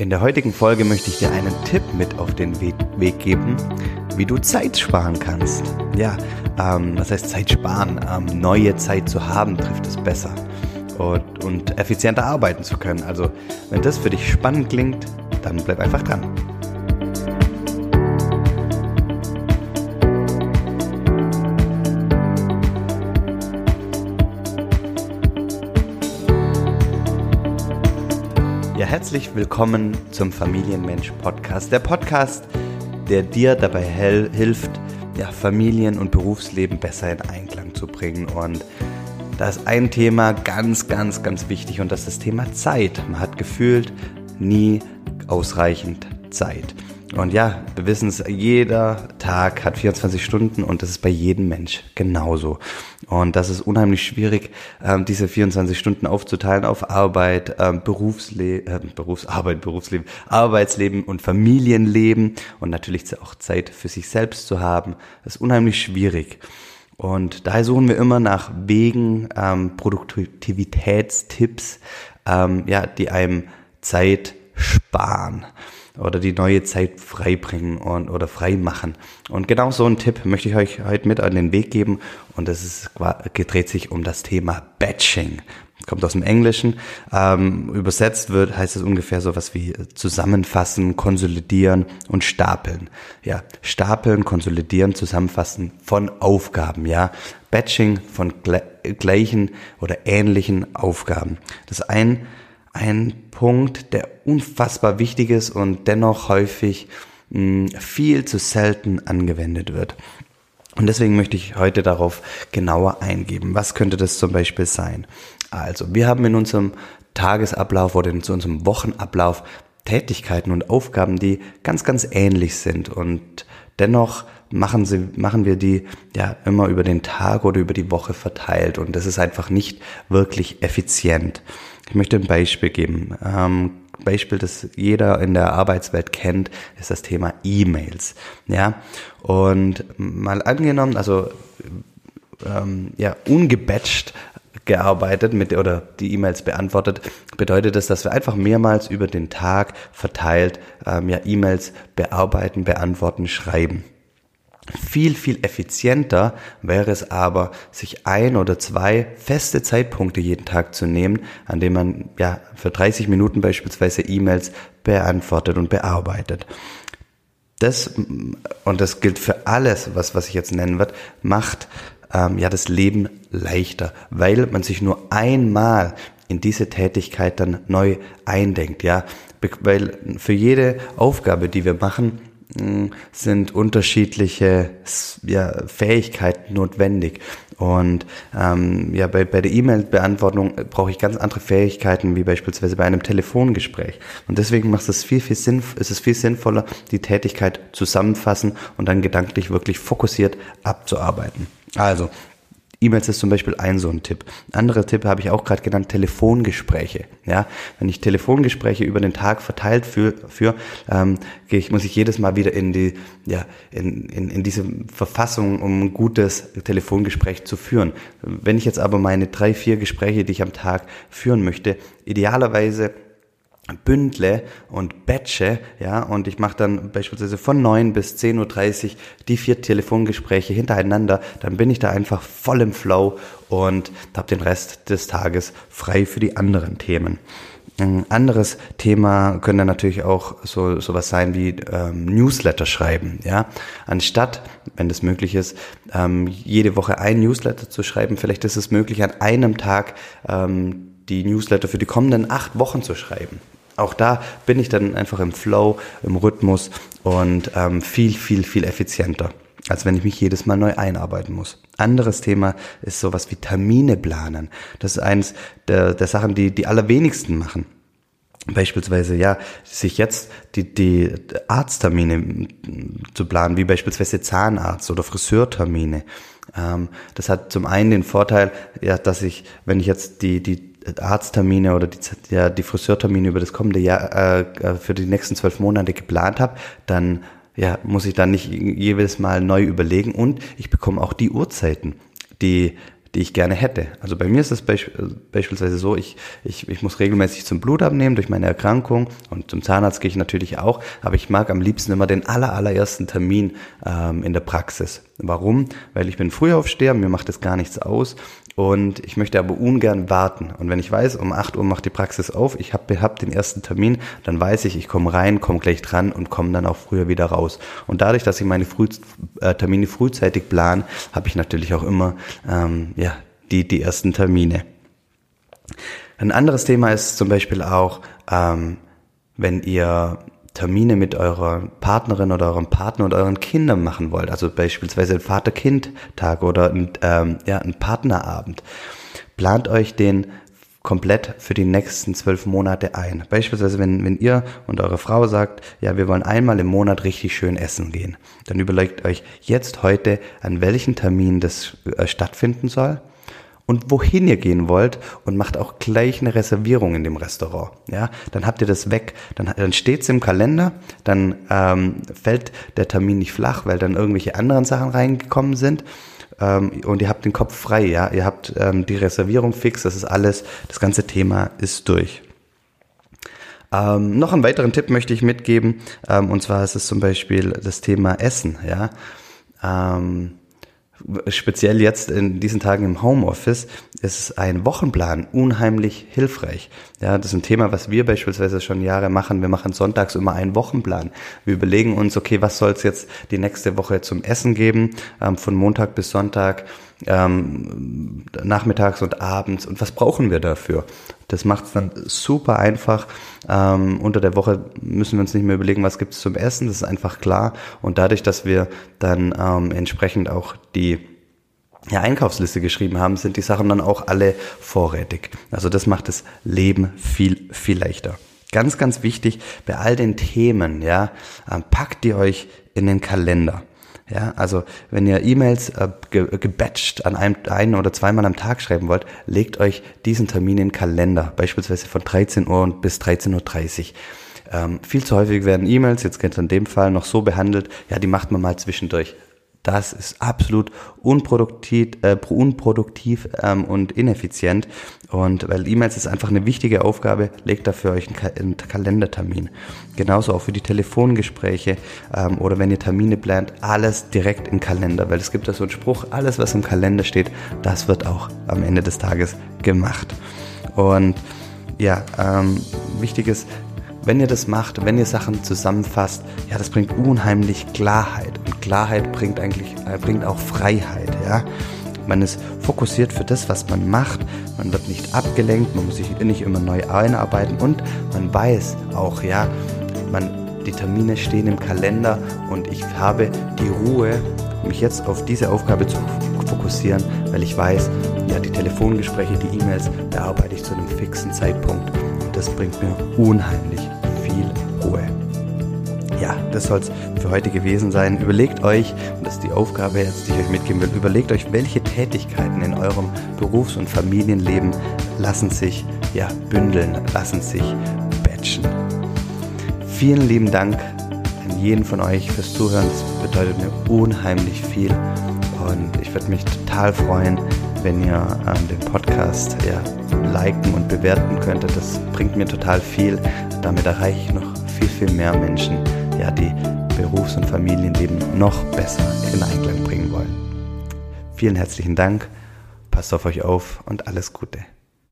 In der heutigen Folge möchte ich dir einen Tipp mit auf den Weg geben, wie du Zeit sparen kannst. Ja, ähm, was heißt Zeit sparen? Ähm, neue Zeit zu haben trifft es besser und, und effizienter arbeiten zu können. Also, wenn das für dich spannend klingt, dann bleib einfach dran. Herzlich willkommen zum Familienmensch Podcast. Der Podcast, der dir dabei hilft, ja, Familien- und Berufsleben besser in Einklang zu bringen. Und da ist ein Thema ganz, ganz, ganz wichtig und das ist das Thema Zeit. Man hat gefühlt nie ausreichend Zeit. Und ja, wir wissen es, jeder Tag hat 24 Stunden und das ist bei jedem Mensch genauso. Und das ist unheimlich schwierig, ähm, diese 24 Stunden aufzuteilen auf Arbeit, ähm, Berufsleben, äh, Berufsarbeit, Berufsleben, Arbeitsleben und Familienleben und natürlich auch Zeit für sich selbst zu haben. Das ist unheimlich schwierig. Und daher suchen wir immer nach Wegen, ähm, Produktivitätstipps, ähm, ja, die einem Zeit sparen oder die neue Zeit freibringen und oder frei machen. Und genau so einen Tipp möchte ich euch heute mit an den Weg geben und das ist dreht sich um das Thema Batching. Kommt aus dem Englischen. Ähm, übersetzt wird, heißt es ungefähr so was wie zusammenfassen, konsolidieren und stapeln. Ja, stapeln, konsolidieren, zusammenfassen von Aufgaben. Ja, Batching von gleichen oder ähnlichen Aufgaben. Das ein ein Punkt, der unfassbar wichtig ist und dennoch häufig hm, viel zu selten angewendet wird. Und deswegen möchte ich heute darauf genauer eingeben. Was könnte das zum Beispiel sein? Also, wir haben in unserem Tagesablauf oder in unserem Wochenablauf Tätigkeiten und Aufgaben, die ganz, ganz ähnlich sind und dennoch machen sie, machen wir die ja immer über den Tag oder über die Woche verteilt und das ist einfach nicht wirklich effizient. Ich möchte ein Beispiel geben. Ähm, Beispiel, das jeder in der Arbeitswelt kennt, ist das Thema E-Mails. Ja, und mal angenommen, also ähm, ja ungebatcht gearbeitet mit oder die E-Mails beantwortet, bedeutet das, dass wir einfach mehrmals über den Tag verteilt ähm, ja E-Mails bearbeiten, beantworten, schreiben. Viel, viel effizienter wäre es aber, sich ein oder zwei feste Zeitpunkte jeden Tag zu nehmen, an denen man ja für 30 Minuten beispielsweise E-Mails beantwortet und bearbeitet. Das, und das gilt für alles, was, was ich jetzt nennen wird, macht ähm, ja das Leben leichter, weil man sich nur einmal in diese Tätigkeit dann neu eindenkt, ja, weil für jede Aufgabe, die wir machen, sind unterschiedliche ja, Fähigkeiten notwendig. Und ähm, ja, bei, bei der E-Mail-Beantwortung brauche ich ganz andere Fähigkeiten, wie beispielsweise bei einem Telefongespräch. Und deswegen macht es viel, viel Sinn, ist es viel sinnvoller, die Tätigkeit zusammenfassen und dann gedanklich wirklich fokussiert abzuarbeiten. Also, E-Mails ist zum Beispiel ein so ein Tipp. Andere Tipp habe ich auch gerade genannt, Telefongespräche. Ja, wenn ich Telefongespräche über den Tag verteilt für, für ähm, muss ich jedes Mal wieder in die, ja, in, in, in diese Verfassung, um ein gutes Telefongespräch zu führen. Wenn ich jetzt aber meine drei, vier Gespräche, die ich am Tag führen möchte, idealerweise bündle und batche, ja, und ich mache dann beispielsweise von 9 bis 10.30 Uhr die vier Telefongespräche hintereinander, dann bin ich da einfach voll im Flow und habe den Rest des Tages frei für die anderen Themen. Ein anderes Thema könnte natürlich auch so sowas sein wie ähm, Newsletter schreiben, ja. Anstatt, wenn das möglich ist, ähm, jede Woche ein Newsletter zu schreiben, vielleicht ist es möglich, an einem Tag ähm, die Newsletter für die kommenden acht Wochen zu schreiben auch da bin ich dann einfach im Flow, im Rhythmus und ähm, viel, viel, viel effizienter, als wenn ich mich jedes Mal neu einarbeiten muss. Anderes Thema ist sowas wie Termine planen. Das ist eines der, der Sachen, die die allerwenigsten machen. Beispielsweise, ja, sich jetzt die, die Arzttermine zu planen, wie beispielsweise Zahnarzt oder Friseurtermine. Ähm, das hat zum einen den Vorteil, ja, dass ich, wenn ich jetzt die, die Arzttermine oder die, ja, die Friseurtermine über das kommende Jahr äh, äh, für die nächsten zwölf Monate geplant habe, dann ja, muss ich dann nicht jedes Mal neu überlegen und ich bekomme auch die Uhrzeiten, die die ich gerne hätte. Also bei mir ist es beisp beispielsweise so, ich, ich, ich muss regelmäßig zum Blut abnehmen durch meine Erkrankung und zum Zahnarzt gehe ich natürlich auch, aber ich mag am liebsten immer den aller, allerersten Termin ähm, in der Praxis. Warum? Weil ich bin Frühaufsteher, mir macht das gar nichts aus und ich möchte aber ungern warten. Und wenn ich weiß, um 8 Uhr macht die Praxis auf, ich habe hab den ersten Termin, dann weiß ich, ich komme rein, komme gleich dran und komme dann auch früher wieder raus. Und dadurch, dass ich meine Früh, äh, Termine frühzeitig plan, habe ich natürlich auch immer ähm, ja, die, die ersten Termine. Ein anderes Thema ist zum Beispiel auch, ähm, wenn ihr Termine mit eurer Partnerin oder eurem Partner und euren Kindern machen wollt, also beispielsweise ein Vater-Kind-Tag oder ein, ähm, ja, ein Partnerabend, plant euch den komplett für die nächsten zwölf Monate ein. Beispielsweise, wenn, wenn ihr und eure Frau sagt, ja, wir wollen einmal im Monat richtig schön essen gehen, dann überlegt euch jetzt heute, an welchen Termin das äh, stattfinden soll und wohin ihr gehen wollt und macht auch gleich eine Reservierung in dem Restaurant. Ja, dann habt ihr das weg, dann, dann steht's im Kalender, dann ähm, fällt der Termin nicht flach, weil dann irgendwelche anderen Sachen reingekommen sind ähm, und ihr habt den Kopf frei. Ja, ihr habt ähm, die Reservierung fix, das ist alles, das ganze Thema ist durch. Ähm, noch einen weiteren Tipp möchte ich mitgeben, ähm, und zwar ist es zum Beispiel das Thema Essen. Ja. Ähm, speziell jetzt in diesen Tagen im Homeoffice ist ein Wochenplan unheimlich hilfreich. Ja, das ist ein Thema, was wir beispielsweise schon Jahre machen. Wir machen sonntags immer einen Wochenplan. Wir überlegen uns, okay, was soll es jetzt die nächste Woche zum Essen geben, ähm, von Montag bis Sonntag ähm, nachmittags und abends und was brauchen wir dafür? Das macht es dann super einfach. Ähm, unter der Woche müssen wir uns nicht mehr überlegen, was gibt es zum Essen, das ist einfach klar. Und dadurch, dass wir dann ähm, entsprechend auch die ja, Einkaufsliste geschrieben haben, sind die Sachen dann auch alle vorrätig. Also das macht das Leben viel, viel leichter. Ganz, ganz wichtig bei all den Themen, ja, ähm, packt ihr euch in den Kalender. Ja, also wenn ihr E-Mails äh, ge gebatcht an einem ein oder zweimal am Tag schreiben wollt, legt euch diesen Termin in den Kalender, beispielsweise von 13 Uhr bis 13.30 Uhr. Ähm, viel zu häufig werden E-Mails, jetzt geht es in dem Fall noch so behandelt, ja, die macht man mal zwischendurch. Das ist absolut unproduktiv, äh, unproduktiv ähm, und ineffizient. Und weil E-Mails ist einfach eine wichtige Aufgabe, legt dafür euch einen, Ka einen Kalendertermin. Genauso auch für die Telefongespräche ähm, oder wenn ihr Termine plant, alles direkt im Kalender. Weil es gibt da so einen Spruch, alles was im Kalender steht, das wird auch am Ende des Tages gemacht. Und ja, ähm, wichtig ist, wenn ihr das macht, wenn ihr Sachen zusammenfasst, ja, das bringt unheimlich Klarheit. Und Klarheit bringt eigentlich, äh, bringt auch Freiheit, ja. Man ist fokussiert für das, was man macht. Man wird nicht abgelenkt, man muss sich nicht immer neu einarbeiten und man weiß auch, ja, man, die Termine stehen im Kalender und ich habe die Ruhe, mich jetzt auf diese Aufgabe zu fokussieren, weil ich weiß, ja, die Telefongespräche, die E-Mails bearbeite ich zu einem fixen Zeitpunkt das bringt mir unheimlich viel Ruhe. Ja, das soll es für heute gewesen sein. Überlegt euch, und das ist die Aufgabe jetzt, die ich euch mitgeben will, überlegt euch, welche Tätigkeiten in eurem Berufs- und Familienleben lassen sich ja, bündeln, lassen sich batchen. Vielen lieben Dank an jeden von euch fürs Zuhören. Das bedeutet mir unheimlich viel. Und ich würde mich total freuen, wenn ihr ähm, den Podcast ja, liken und bewerten könntet. Das bringt mir total viel. Damit erreiche ich noch viel, viel mehr Menschen, ja, die Berufs- und Familienleben noch besser in Einklang bringen wollen. Vielen herzlichen Dank, passt auf euch auf und alles Gute.